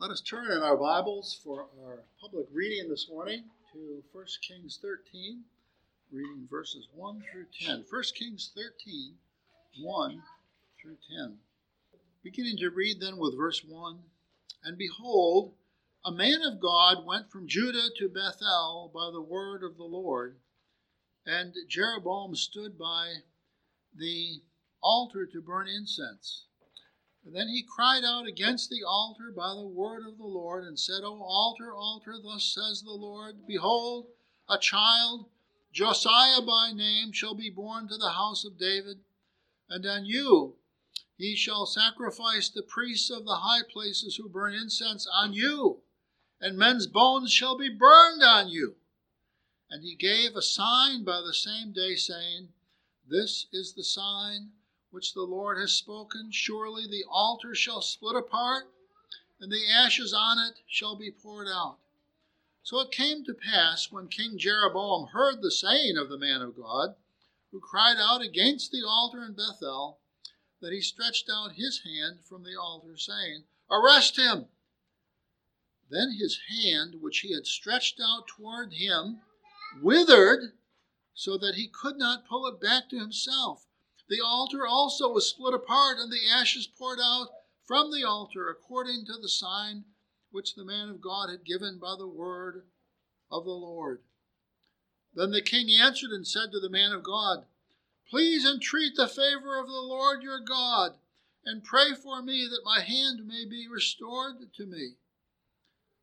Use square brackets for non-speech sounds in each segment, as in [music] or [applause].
Let us turn in our Bibles for our public reading this morning to 1 Kings 13, reading verses 1 through 10. 1 Kings 13, 1 through 10. Beginning to read then with verse 1 And behold, a man of God went from Judah to Bethel by the word of the Lord, and Jeroboam stood by the altar to burn incense. And then he cried out against the altar by the word of the Lord, and said, O altar, altar, thus says the Lord, Behold, a child, Josiah by name, shall be born to the house of David, and on you he shall sacrifice the priests of the high places who burn incense on you, and men's bones shall be burned on you. And he gave a sign by the same day, saying, This is the sign which the Lord has spoken. Surely the altar shall split apart, and the ashes on it shall be poured out. So it came to pass when King Jeroboam heard the saying of the man of God, who cried out against the altar in Bethel, that he stretched out his hand from the altar, saying, Arrest him! Then his hand, which he had stretched out toward him, withered, so that he could not pull it back to himself. The altar also was split apart, and the ashes poured out from the altar, according to the sign which the man of God had given by the word of the Lord. Then the king answered and said to the man of God, Please entreat the favor of the Lord your God, and pray for me that my hand may be restored to me.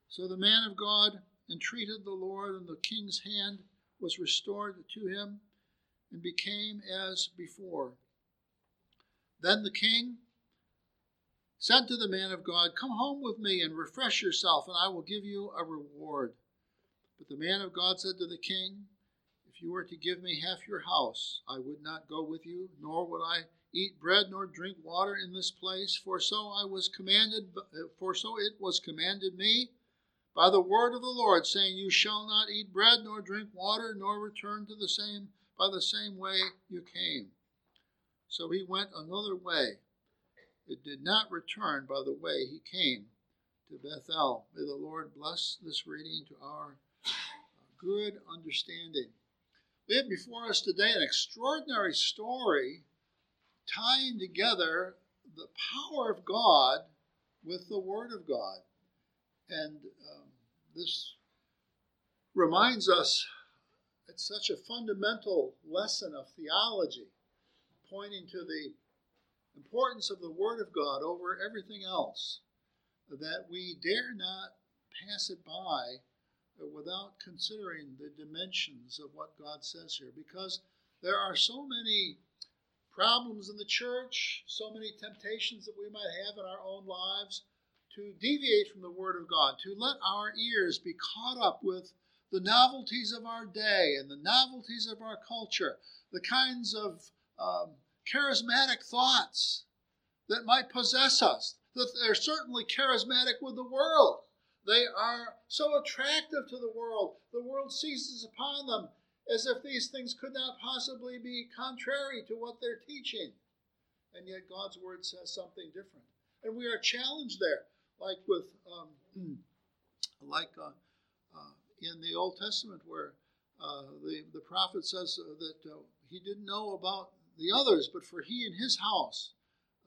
So the man of God entreated the Lord, and the king's hand was restored to him and became as before. Then the king said to the man of God, Come home with me and refresh yourself, and I will give you a reward. But the man of God said to the king, If you were to give me half your house, I would not go with you, nor would I eat bread nor drink water in this place, for so I was commanded, for so it was commanded me by the word of the Lord, saying, You shall not eat bread nor drink water, nor return to the same by the same way you came. So he went another way. It did not return by the way he came to Bethel. May the Lord bless this reading to our good understanding. We have before us today an extraordinary story tying together the power of God with the Word of God. And um, this reminds us it's such a fundamental lesson of theology, pointing to the importance of the Word of God over everything else, that we dare not pass it by without considering the dimensions of what God says here, because there are so many problems in the church, so many temptations that we might have in our own lives to deviate from the Word of God, to let our ears be caught up with the novelties of our day and the novelties of our culture, the kinds of um, charismatic thoughts that might possess us, that they're certainly charismatic with the world. They are so attractive to the world. The world seizes upon them as if these things could not possibly be contrary to what they're teaching. And yet God's word says something different. And we are challenged there, like with, um, [clears throat] like uh, in the Old Testament where uh, the, the prophet says uh, that uh, he didn't know about the others, but for he and his house,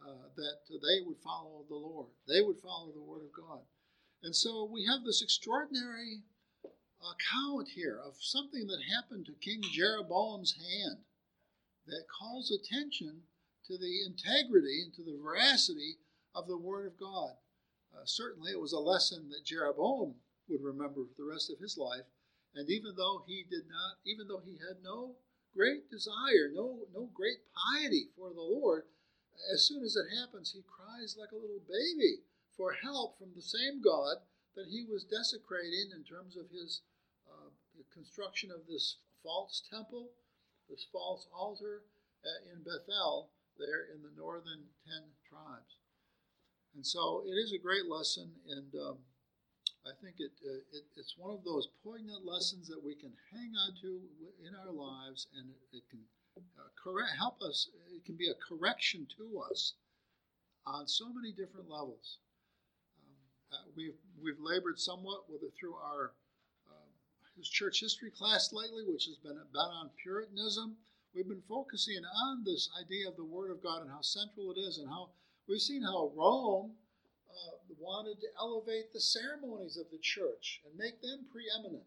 uh, that they would follow the Lord. They would follow the Word of God. And so we have this extraordinary account here of something that happened to King Jeroboam's hand that calls attention to the integrity and to the veracity of the Word of God. Uh, certainly, it was a lesson that Jeroboam would remember for the rest of his life. And even though he did not, even though he had no great desire, no, no great piety for the Lord, as soon as it happens, he cries like a little baby for help from the same God that he was desecrating in terms of his uh, construction of this false temple, this false altar uh, in Bethel, there in the northern ten tribes. And so it is a great lesson, and um, I think it, uh, it, it's one of those poignant lessons that we can hang on to in our lives, and it, it can uh, correct, help us. It can be a correction to us on so many different levels. Um, uh, we've we've labored somewhat with it through our uh, church history class lately, which has been about on Puritanism. We've been focusing on this idea of the Word of God and how central it is, and how we've seen how Rome uh, wanted to elevate the ceremonies of the church and make them preeminent.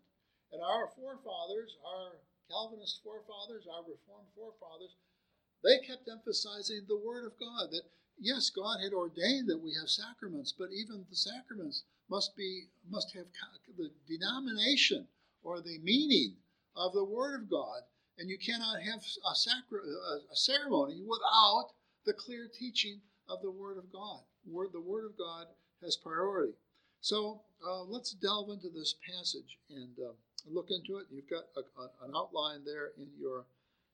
And our forefathers, our Calvinist forefathers, our Reformed forefathers, they kept emphasizing the Word of God that yes, God had ordained that we have sacraments, but even the sacraments must be must have the denomination or the meaning of the Word of God, and you cannot have a, sacra, a ceremony without the clear teaching of the Word of God. Word, the Word of God has priority. So uh, let's delve into this passage and uh, look into it. You've got a, a, an outline there in your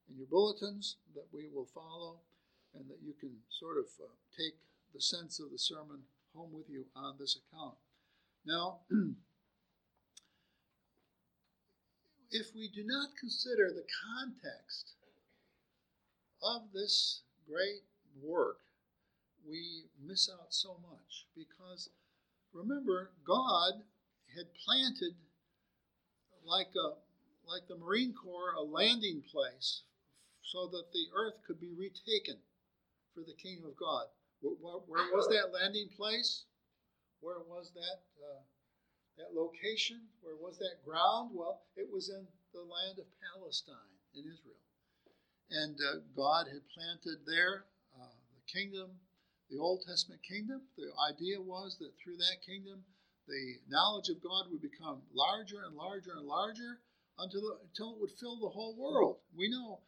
in your bulletins that we will follow and that you can sort of uh, take the sense of the sermon home with you on this account. Now, [clears throat] if we do not consider the context of this great work, we miss out so much because remember, God had planted like a like the Marine Corps a landing place so that the earth could be retaken for the kingdom of God. Where, where was that landing place? Where was that uh, that location? Where was that ground? Well, it was in the land of Palestine in Israel, and uh, God had planted there uh, the kingdom, the Old Testament kingdom. The idea was that through that kingdom, the knowledge of God would become larger and larger and larger until, the, until it would fill the whole world. We know,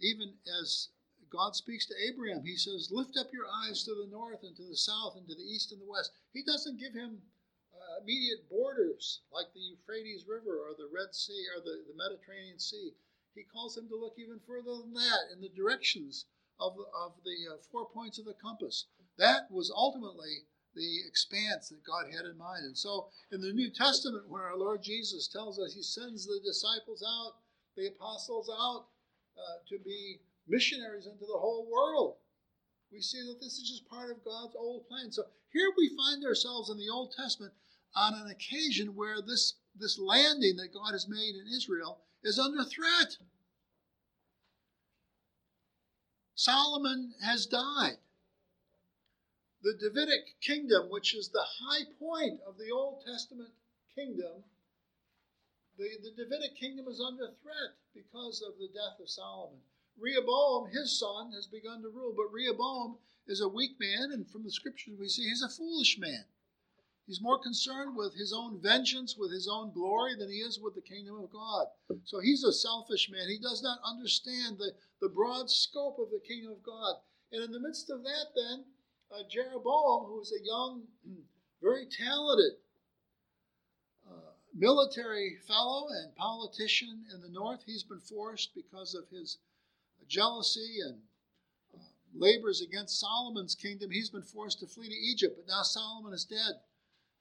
even as God speaks to Abraham. He says, Lift up your eyes to the north and to the south and to the east and the west. He doesn't give him uh, immediate borders like the Euphrates River or the Red Sea or the, the Mediterranean Sea. He calls him to look even further than that in the directions of, of the uh, four points of the compass. That was ultimately the expanse that God had in mind. And so in the New Testament, when our Lord Jesus tells us he sends the disciples out, the apostles out uh, to be missionaries into the whole world. We see that this is just part of God's old plan. So here we find ourselves in the Old Testament on an occasion where this, this landing that God has made in Israel is under threat. Solomon has died. The Davidic kingdom, which is the high point of the Old Testament kingdom, the, the Davidic kingdom is under threat because of the death of Solomon. Rehoboam, his son, has begun to rule, but Rehoboam is a weak man, and from the scriptures we see he's a foolish man. He's more concerned with his own vengeance, with his own glory, than he is with the kingdom of God. So he's a selfish man. He does not understand the, the broad scope of the kingdom of God. And in the midst of that, then, uh, Jeroboam, who is a young, [clears throat] very talented uh, military fellow and politician in the north, he's been forced because of his jealousy and uh, labors against Solomon's kingdom, he's been forced to flee to Egypt. But now Solomon is dead.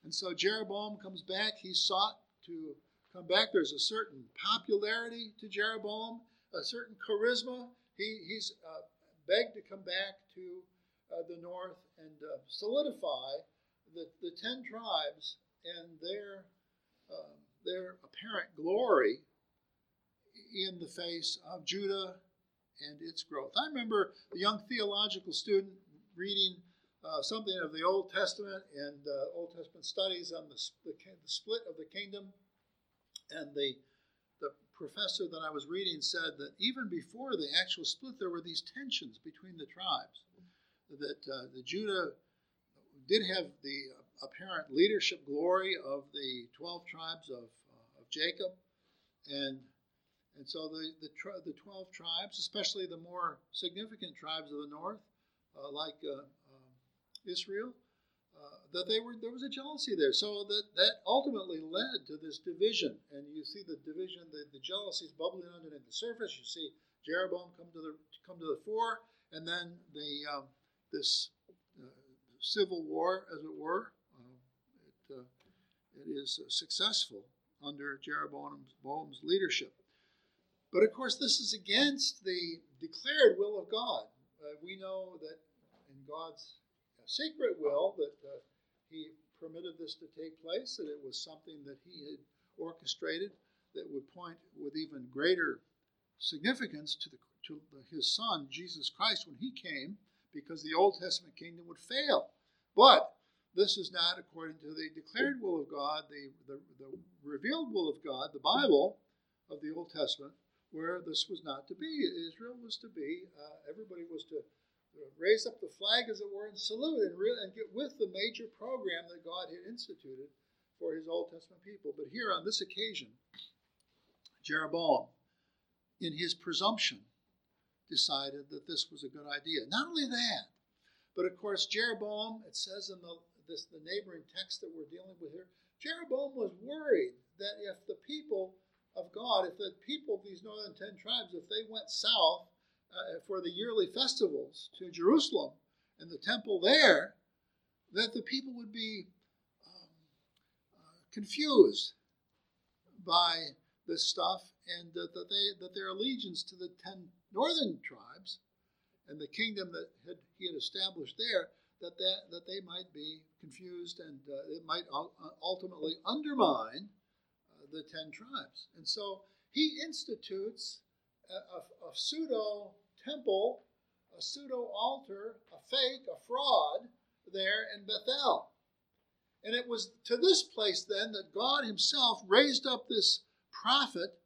And so Jeroboam comes back. He sought to come back. There's a certain popularity to Jeroboam, a certain charisma. He, he's uh, begged to come back to uh, the north and uh, solidify the, the ten tribes and their, um, their apparent glory in the face of Judah and its growth. I remember a young theological student reading uh, something of the Old Testament and uh, Old Testament studies on the, the, the, split of the kingdom. And the, the professor that I was reading said that even before the actual split, there were these tensions between the tribes. That uh, the Judah did have the apparent leadership glory of the 12 tribes of, uh, of Jacob, and and so the, the, the 12 tribes, especially the more significant tribes of the north, uh, like uh, Israel, uh, that they were there was a jealousy there. So that, that ultimately led to this division. And you see the division, the, the jealousy is bubbling underneath the surface. You see Jeroboam come to the come to the fore, and then the um, this uh, civil war, as it were, uh, it, it is successful under Jeroboam's leadership. But of course, this is against the declared will of God. Uh, we know that in God's secret will that uh, He permitted this to take place, that it was something that he had orchestrated that would point with even greater significance to, the, to his son, Jesus Christ, when he came, because the Old Testament kingdom would fail. But this is not according to the declared will of God, the, the, the revealed will of God, the Bible of the Old Testament, where this was not to be. Israel was to be, uh, everybody was to raise up the flag, as it were, and salute and, re- and get with the major program that God had instituted for his Old Testament people. But here on this occasion, Jeroboam, in his presumption, decided that this was a good idea. Not only that, but of course, Jeroboam, it says in the, this, the neighboring text that we're dealing with here, Jeroboam was worried that if the people of God, if the people of these northern ten tribes, if they went south uh, for the yearly festivals to Jerusalem and the temple there, that the people would be um, uh, confused by this stuff and that, that, they, that their allegiance to the ten northern tribes and the kingdom that had, he had established there, that, that, that they might be confused and uh, it might ultimately undermine uh, the ten tribes. And so he institutes a, a, a pseudo temple, a pseudo altar, a fake, a fraud there in Bethel. And it was to this place then that God Himself raised up this prophet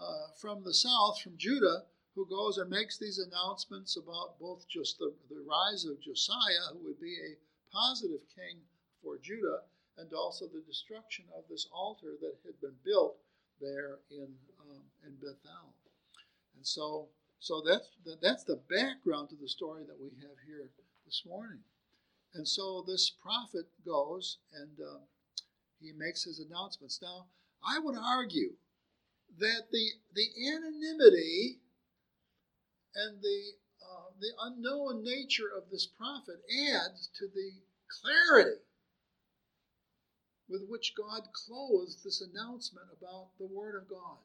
uh, from the south, from Judah, who goes and makes these announcements about both just the, the rise of Josiah, who would be a positive king for Judah, and also the destruction of this altar that had been built there in, um, in Bethel. And so so that's the, that's the background to the story that we have here this morning. And so this prophet goes and uh, he makes his announcements. Now, I would argue that the the anonymity and the uh, the unknown nature of this prophet adds to the clarity with which God clothes this announcement about the Word of God.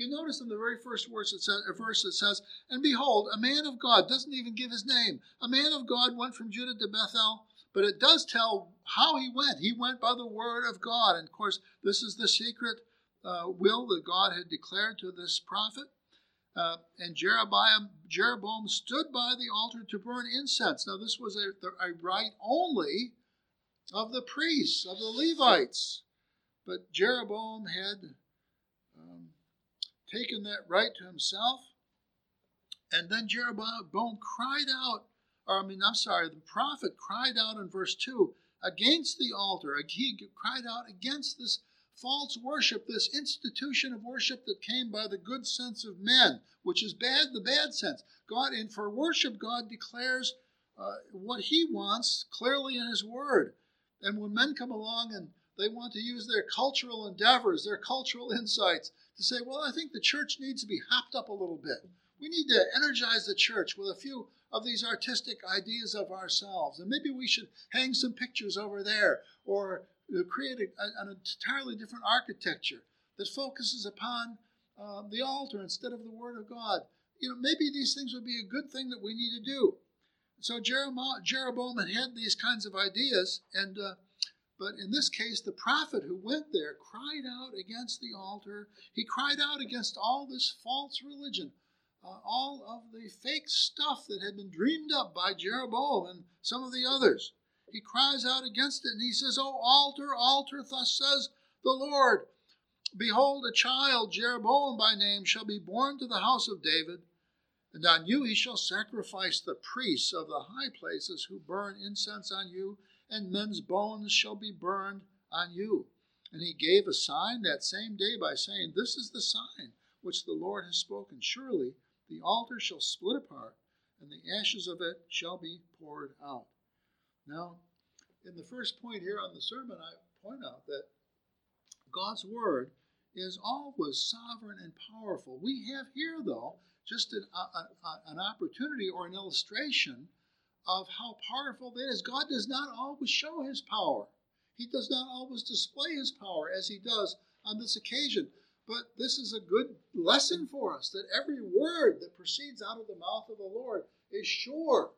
You notice in the very first verse it says, verse it says, And behold, a man of God doesn't even give his name. A man of God went from Judah to Bethel, but it does tell how he went. He went by the word of God. And of course, this is the secret uh, will that God had declared to this prophet. Uh, and Jeroboam, Jeroboam stood by the altar to burn incense. Now, this was a, a right only of the priests, of the Levites. But Jeroboam had taken that right to himself. And then Jeroboam cried out, or I mean, I'm sorry, the prophet cried out in verse 2 against the altar. He cried out against this false worship, this institution of worship that came by the good sense of men, which is bad, the bad sense. God, and for worship, God declares uh, what He wants clearly in His Word. And when men come along and they want to use their cultural endeavors, their cultural [laughs] insights to say, well, I think the church needs to be hopped up a little bit. We need to energize the church with a few of these artistic ideas of ourselves. And maybe we should hang some pictures over there or create a, an entirely different architecture that focuses upon um, the altar instead of the Word of God. You know, maybe these things would be a good thing that we need to do. So Jeroboam had these kinds of ideas, and uh, but in this case, the prophet who went there cried out against the altar. He cried out against all this false religion, uh, all of the fake stuff that had been dreamed up by Jeroboam and some of the others. He cries out against it and he says, Oh, altar, altar, thus says the Lord. Behold, a child, Jeroboam by name, shall be born to the house of David, and on you he shall sacrifice the priests of the high places who burn incense on you and men's bones shall be burned on you. And he gave a sign that same day by saying, This is the sign which the Lord has spoken. Surely the altar shall split apart, and the ashes of it shall be poured out. Now, in the first point here on the sermon, I point out that God's word is always sovereign and powerful. We have here, though, just an, a, a, an opportunity or an illustration of how powerful that is. God does not always show his power, he does not always display his power as he does on this occasion. But this is a good lesson for us that every word that proceeds out of the mouth of the Lord is sure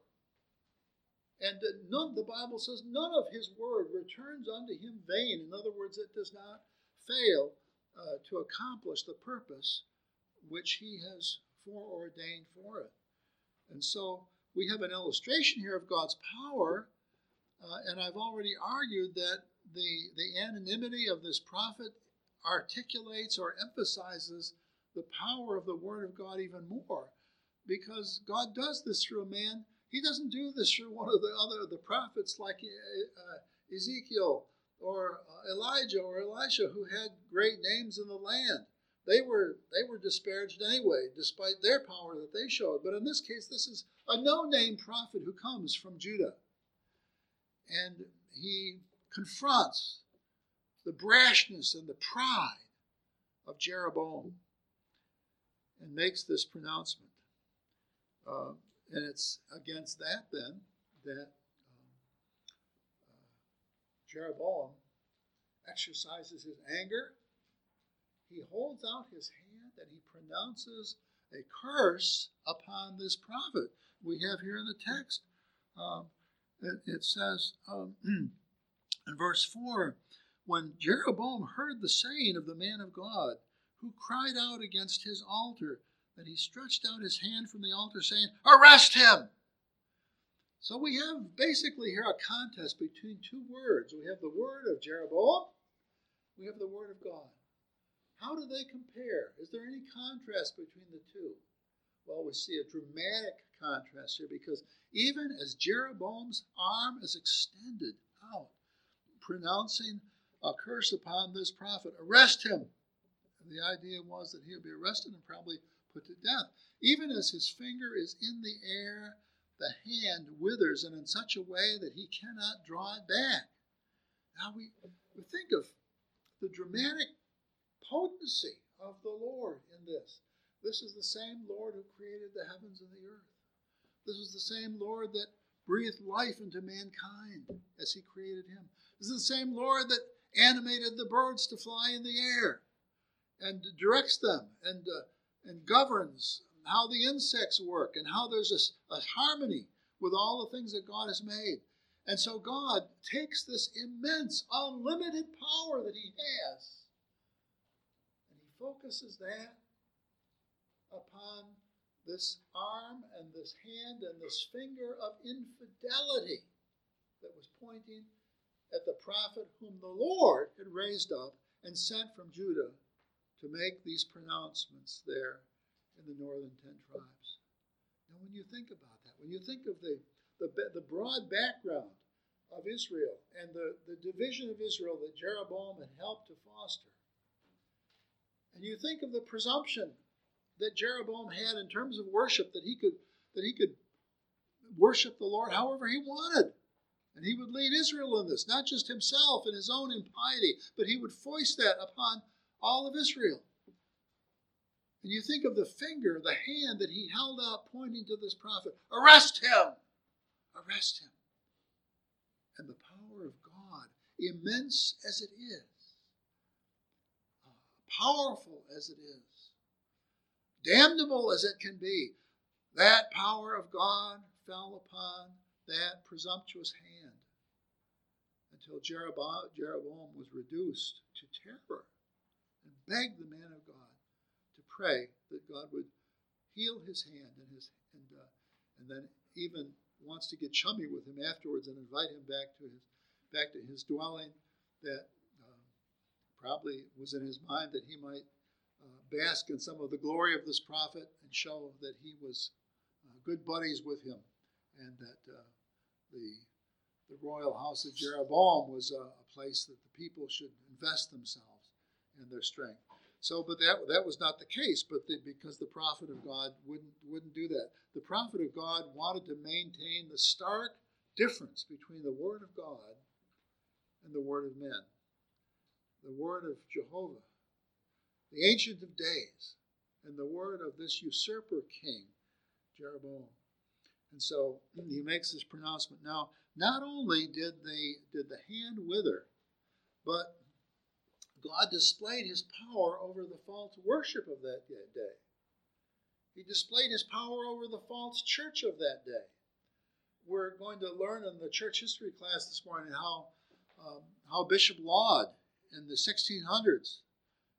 And that none, the Bible says, none of his word returns unto him vain. In other words, it does not fail uh, to accomplish the purpose which he has foreordained for it. And so we have an illustration here of God's power, uh, and I've already argued that the, the anonymity of this prophet articulates or emphasizes the power of the Word of God even more because God does this through a man. He doesn't do this through one of the other the prophets like uh, Ezekiel or uh, Elijah or Elisha who had great names in the land. They were they were disparaged anyway, despite their power that they showed. But in this case, this is a no-name prophet who comes from Judah, and he confronts the brashness and the pride of Jeroboam and makes this pronouncement. Uh, and it's against that then that um, uh, Jeroboam exercises his anger. He holds out his hand and he pronounces a curse upon this prophet. We have here in the text, um, it, it, says um, [clears throat] in verse 4 when Jeroboam heard the saying of the man of God, who cried out against his altar, that he stretched out his hand from the altar, saying, Arrest him! So we have basically here a contest between two words. We have the word of Jeroboam, we have the word of God. How do they compare? Is there any contrast between the two? Well, we see a dramatic contrast here because even as Jeroboam's arm is extended out, pronouncing a curse upon this prophet, arrest him. And the idea was that he would be arrested and probably put to death. Even as his finger is in the air, the hand withers and in such a way that he cannot draw it back. Now we, we think of the dramatic potency of the Lord in this. This is the same Lord who created the heavens and the earth. This is the same Lord that breathed life into mankind as he created him. This is the same Lord that animated the birds to fly in the air and directs them and uh, and governs how the insects work and how there's a, a harmony with all the things that God has made. And so God takes this immense, unlimited power that He has focuses that upon this arm and this hand and this finger of infidelity that was pointing at the prophet whom the Lord had raised up and sent from Judah to make these pronouncements there in the northern ten tribes. Now, when you think about that, when you think of the, the, the broad background of Israel and the, the division of Israel that Jeroboam had helped to foster, and you think of the presumption that Jeroboam had in terms of worship that he could that he could worship the Lord however he wanted. And he would lead Israel in this, not just himself and his own impiety, but he would foist that upon all of Israel. And you think of the finger, the hand that he held out pointing to this prophet arrest him! Arrest him. And the power of God, immense as it is, powerful as it is, damnable as it can be, that power of God fell upon that presumptuous hand until Jeroboam, was reduced to terror and begged the man of God to pray that God would heal his hand and his and uh, and then even wants to get chummy with him afterwards and invite him back to his back to his dwelling that probably was in his mind that he might uh, bask in some of the glory of this prophet and show that he was uh, good buddies with him and that uh, the the royal house of Jeroboam was a, a place that the people should invest themselves in their strength. So, but that that was not the case. But the, because the prophet of God wouldn't wouldn't do that. The prophet of God wanted to maintain the stark difference between the word of God and the word of men. The word of Jehovah, the Ancient of Days, and the word of this usurper king, Jeroboam. And so he makes this pronouncement. Now, not only did the did the hand wither, but God displayed his power over the false worship of that day. He displayed his power over the false church of that day. we're going to learn in the church history class this morning how, um, how Bishop Laud in the 1600s,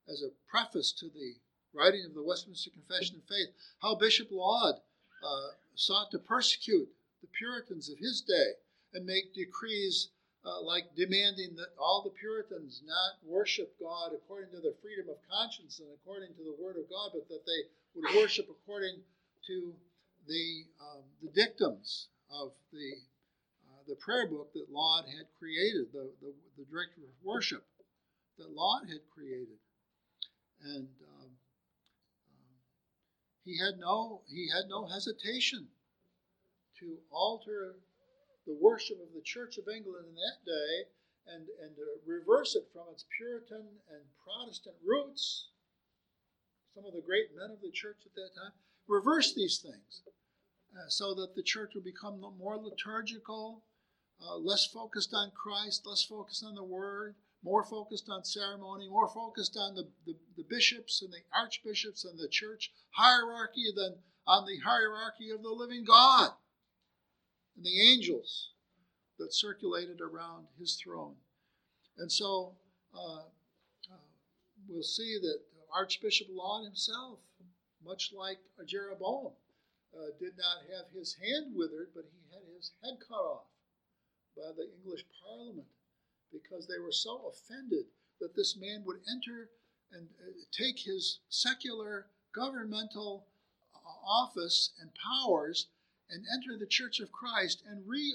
as a preface to the writing of the Westminster Confession of Faith, how Bishop Laud uh, sought to persecute the Puritans of his day and make decrees uh, like demanding that all the Puritans not worship God according to their freedom of conscience and according to the Word of God, but that they would worship according to the um, the dictums of the uh, the prayer book that Laud had created, the, the, the director of worship that Laud had created, and um, um, he had no he had no hesitation to alter the worship of the Church of England in that day and, and to reverse it from its Puritan and Protestant roots. Some of the great men of the church at that time reverse these things uh, so that the church would become more liturgical, uh, less focused on Christ, less focused on the Word, more focused on ceremony, more focused on the, the, the bishops and the archbishops and the church hierarchy than on the hierarchy of the living God and the angels that circulated around his throne. And so uh, uh, we'll see that Archbishop Laud himself, much like Jeroboam, uh, did not have his hand withered, but he had his head cut off by the English Parliament because they were so offended that this man would enter and uh, take his secular governmental uh, office and powers and enter the Church of Christ and re,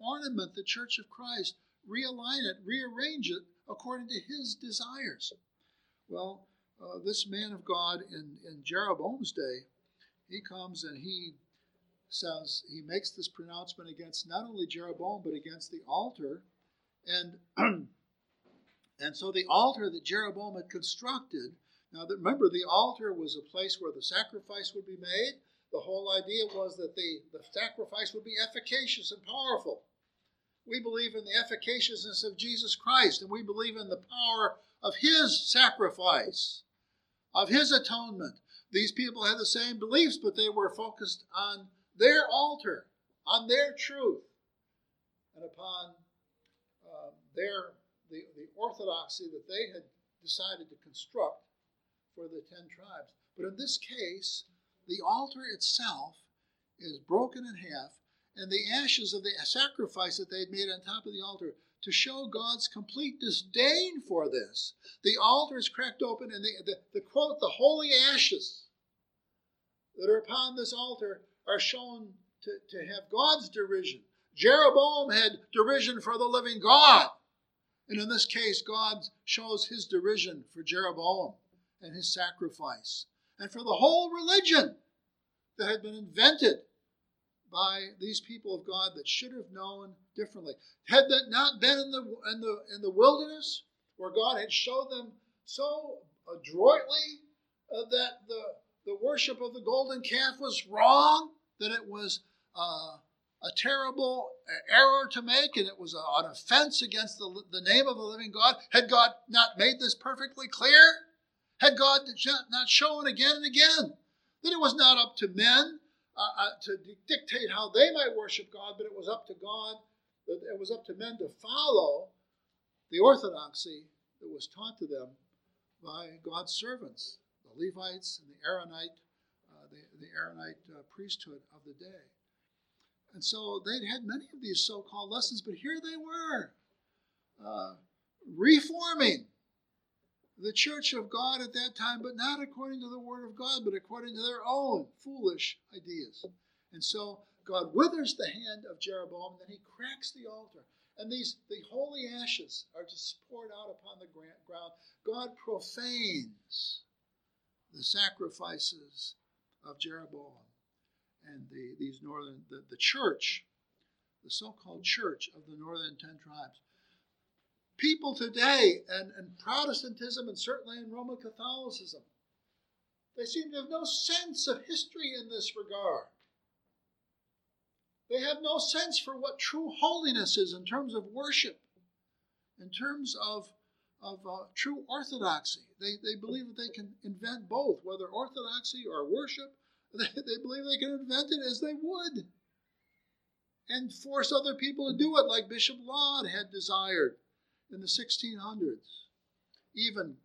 ornament the Church of Christ, realign it, rearrange it according to his desires. Well, uh, this man of God in, in Jeroboam's day, he comes and he says, he makes this pronouncement against not only Jeroboam, but against the altar. And, [clears throat] and so the altar that Jeroboam had constructed, now remember, the altar was a place where the sacrifice would be made the whole idea was that the, the sacrifice would be efficacious and powerful. We believe in the efficaciousness of Jesus Christ, and we believe in the power of His sacrifice, of His atonement. These people had the same beliefs, but they were focused on their altar, on their truth, and upon their the, the orthodoxy that they had decided to construct for the ten tribes. But in this case, the altar itself is broken in half, and the ashes of the sacrifice that they had made on top of the altar to show God's complete disdain for this. The altar is cracked open, and the, the, the quote, the holy ashes that are upon this altar are shown to, to have God's derision. Jeroboam had derision for the living God. And in this case, God shows his derision for Jeroboam and his sacrifice and for the whole religion that had been invented by these people of God that should have known differently. Had that not been in the in the in the wilderness where God had showed them so adroitly uh, that the the worship of the golden calf was wrong, that it was uh, a terrible error to make, and it was an offense against the, the name of the living God. Had God not made this perfectly clear? Had God not shown again and again that it was not up to men uh, uh, to dictate how they might worship God, but it was up to God, that it was up to men to follow the orthodoxy that was taught to them by God's servants, the Levites and the Aaronite, uh, the, the Aaronite uh, priesthood of the day. And so they'd had many of these so called lessons, but here they were, uh, reforming the church of God at that time, but not according to the word of God, but according to their own foolish ideas. And so God withers the hand of Jeroboam, then he cracks the altar. And these the holy ashes are just poured out upon the ground. God profanes the sacrifices of Jeroboam and the, these northern the, the church, the so-called church of the northern ten tribes people today and, and Protestantism and certainly in Roman Catholicism. They seem to have no sense of history in this regard. They have no sense for what true holiness is in terms of worship, in terms of, of uh, true orthodoxy. They, they believe that they can invent both, whether orthodoxy or worship. They, believe they can invent it as they would. and force other people to do it, like Bishop Laud had desired in the 1600s, even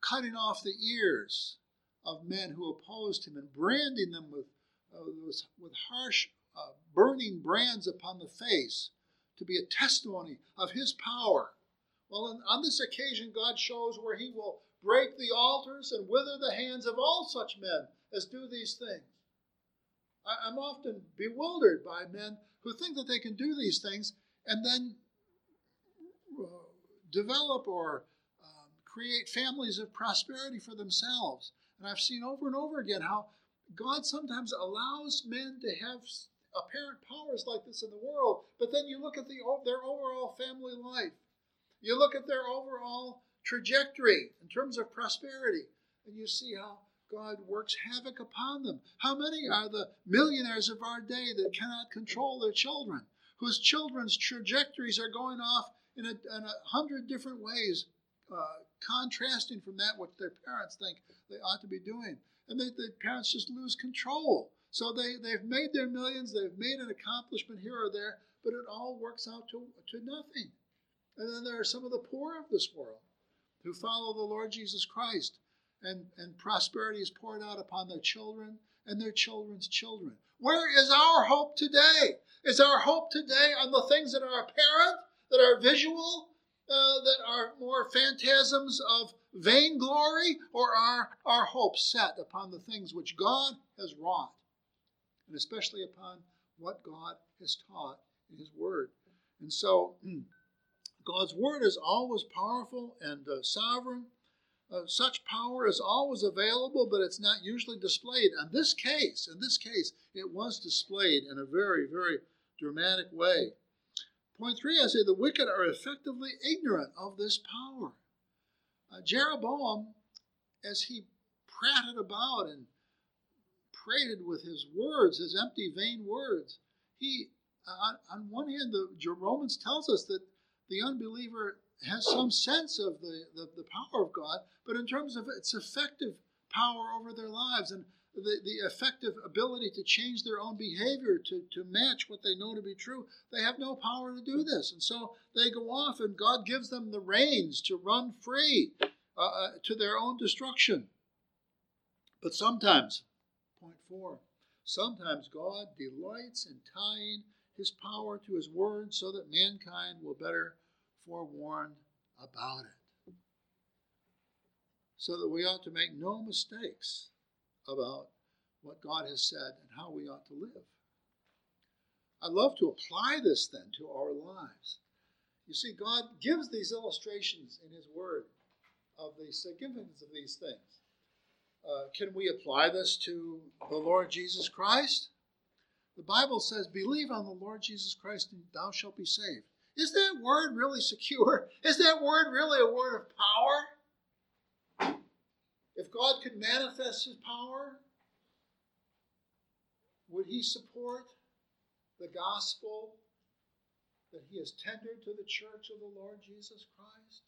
cutting off the ears of men who opposed him and branding them with, uh, with harsh, uh, burning brands upon the face to be a testimony of his power. Well, on this occasion, God shows where he will break the altars and wither the hands of all such men as do these things. I'm often bewildered by men who think that they can do these things and then uh, develop or um, create families of prosperity for themselves. And I've seen over and over again how God sometimes allows men to have apparent powers like this in the world, but then you look at the, their overall family life. You look at their overall trajectory in terms of prosperity, and you see how God works havoc upon them. How many are the millionaires of our day that cannot control their children, whose children's trajectories are going off in a, in a hundred different ways, uh, contrasting from that what their parents think they ought to be doing? And they, the parents just lose control. So they, they've made their millions, they've made an accomplishment here or there, but it all works out to, to nothing. And then there are some of the poor of this world who follow the Lord Jesus Christ and, and prosperity is poured out upon their children and their children's children. Where is our hope today? Is our hope today on the things that are apparent, that are visual, uh, that are more phantasms of vainglory, or are our hopes set upon the things which God has wrought, and especially upon what God has taught in His Word? And so, [clears throat] God's Word is always powerful and uh, sovereign uh, such power is always available, but it's not usually displayed. In this case, in this case, it was displayed in a very, very dramatic way. Point three, I say the wicked are effectively ignorant of this power. Uh, Jeroboam, as he prated about and prated with his words, his empty, vain words, he, uh, on one hand, the Romans tells us that the unbeliever has some sense of the, the, the, power of God, but in terms of its effective power over their lives and the, the effective ability to change their own behavior to, to match what they know to be true, they have no power to do this. And so they go off, and God gives them the reins to run free uh, uh to their own destruction. But sometimes, point four, sometimes God delights in tying his power to his word so that mankind will better forewarned about it. So that we ought to make no mistakes about what God has said and how we ought to live. I'd love to apply this then to our lives. You see, God gives these illustrations in His Word of the significance of these things. Uh, can we apply this to the Lord Jesus Christ? The Bible says, Believe on the Lord Jesus Christ and thou shalt be saved. Is that word really secure? Is that word really a word of power? If God could manifest his power, would he support the gospel that he has tendered to the church of the Lord Jesus Christ?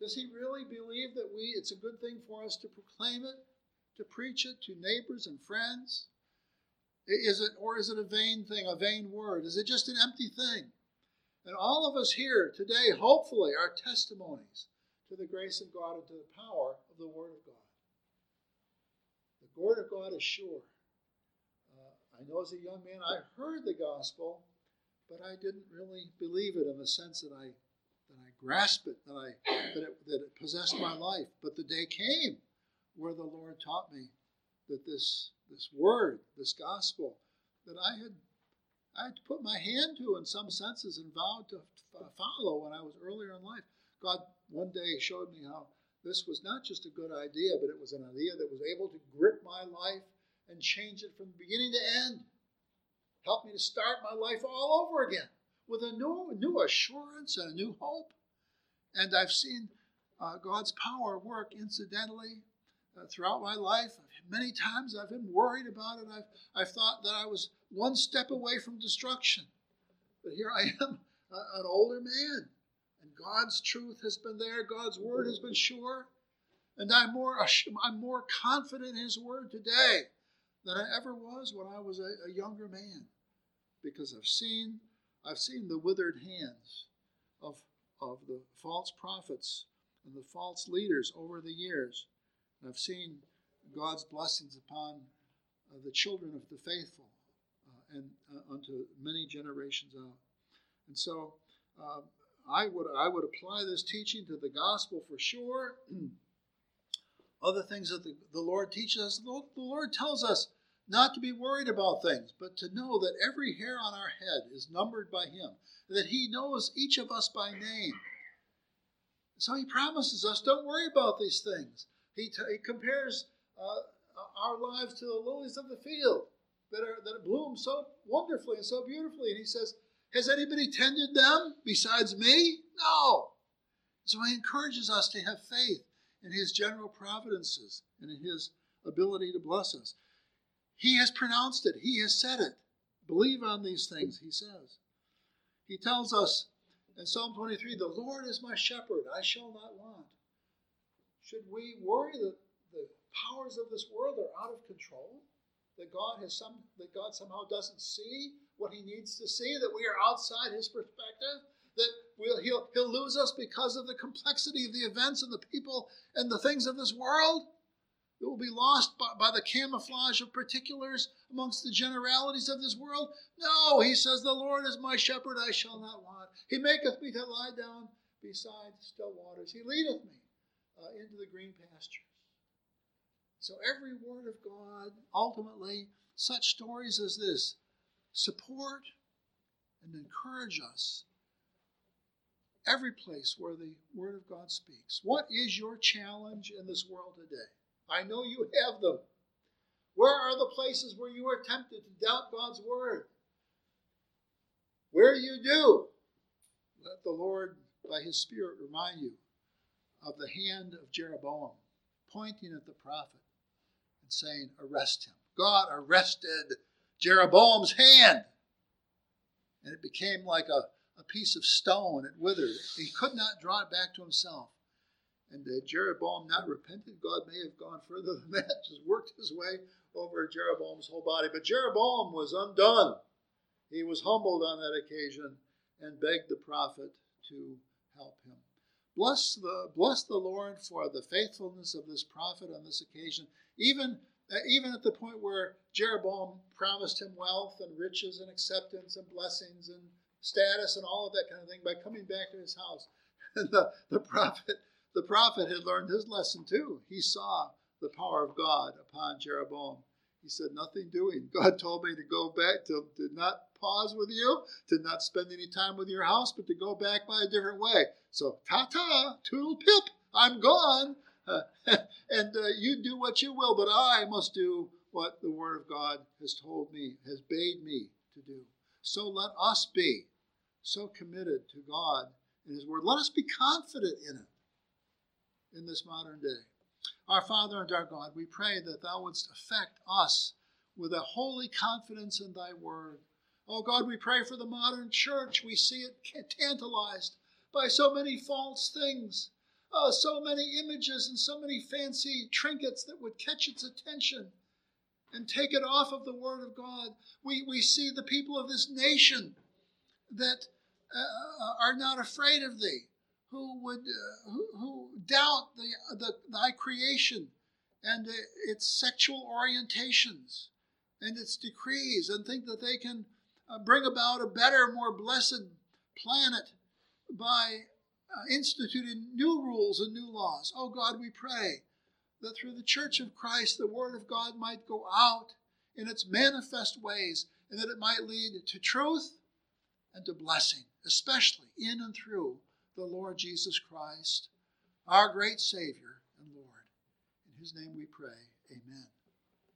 Does he really believe that we it's a good thing for us to proclaim it, to preach it to neighbors and friends? Is it or is it a vain thing, a vain word? Is it just an empty thing? And all of us here today, hopefully, are testimonies to the grace of God and to the power of the Word of God. The Word of God is sure. Uh, I know as a young man, I heard the gospel, but I didn't really believe it in the sense that I that I grasped it, that I that it, that it possessed my life. But the day came where the Lord taught me that this this word, this gospel, that I had I had to put my hand to in some senses and vowed to follow when I was earlier in life. God one day showed me how this was not just a good idea, but it was an idea that was able to grip my life and change it from beginning to end. Help me to start my life all over again with a new, new assurance and a new hope. And I've seen uh, God's power work incidentally uh, throughout my life. Many times I've been worried about it. I've, I've thought that I was one step away from destruction. But here I am, [laughs] an older man, and God's truth has been there, God's word has been sure, and I'm more, I'm more confident in His word today than I ever was when I was a, a younger man. because I've seen I've seen the withered hands of of the false prophets and the false leaders over the years. And I've seen God's blessings upon uh, the children of the faithful uh, and uh, unto many generations out. And so uh, I would I would apply this teaching to the gospel for sure. [clears throat] Other things that the, the Lord teaches us, the Lord tells us not to be worried about things, but to know that every hair on our head is numbered by Him, that He knows each of us by name. So He promises us, don't worry about these things. He, t- he compares uh, our lives to the lilies of the field that, are, that bloom so wonderfully and so beautifully. And He says, Has anybody tended them besides me? No. So He encourages us to have faith in His general providences and in His ability to bless us. He has pronounced it, He has said it. Believe on these things, He says. He tells us in Psalm 23 The Lord is my shepherd, I shall not want. Should we worry that the powers of this world are out of control? That God has some that God somehow doesn't see what he needs to see, that we are outside his perspective, that we'll, he'll, he'll lose us because of the complexity of the events and the people and the things of this world. It will be lost by, by, the camouflage of particulars amongst the generalities of this world. No, he says, The Lord is my shepherd, I shall not want. He maketh me to lie down beside still waters. He leadeth me uh, into the green pastures. So every word of God, ultimately, such stories as this support and encourage us every place where the Word of God speaks. What is your challenge in this world today? I know you have them. Where are the places where you are tempted to doubt God's Word? Where you do, let the Lord, by His Spirit, remind you of the hand of Jeroboam pointing at the prophet and saying, Arrest him. God arrested Jeroboam's hand. And it became like a, a piece of stone. It withered. He could not draw it back to himself. And uh, Jeroboam not repented. God may have gone further than that, [laughs] just worked his way over Jeroboam's whole body. But Jeroboam was undone. He was humbled on that occasion and begged the prophet to help him. Bless the, bless the Lord for the faithfulness of this prophet on this occasion, even, uh, even at the point where Jeroboam promised him wealth and riches and acceptance and blessings and status and all of that kind of thing by coming back to his house. [laughs] And the, the prophet the prophet had learned his lesson too. He saw the power of God upon Jeroboam. He said, Nothing doing. [laughs] God told me to go back, to, to not pause with you, to not spend any time with your house, but to go back by a different way. So, ta ta, toodle pip, I'm gone. Uh, [laughs] and uh, you do what you will, but I must do what the Word of God has told me, has bade me to do. So let us be so committed to God and His Word. Let us be confident in it in this modern day. Our Father and our God, we pray that Thou wouldst affect us with a holy confidence in Thy Word. Oh God, we pray for the modern church. We see it tantalized by so many false things, uh, so many images and so many fancy trinkets that would catch its attention and take it off of the Word of God. We, we see the people of this nation that uh, are not afraid of Thee, who would uh, who, who, doubt the, the, Thy creation and uh, its sexual orientations and its decrees, and think that they can uh, bring about a better, more blessed planet by uh, instituting new rules and new laws. Oh God, we pray that through the Church of Christ, the Word of God might go out in its manifest ways and that it might lead to truth and to blessing, especially in and through the Lord Jesus Christ, our great Savior and Lord. In His name we pray. Amen.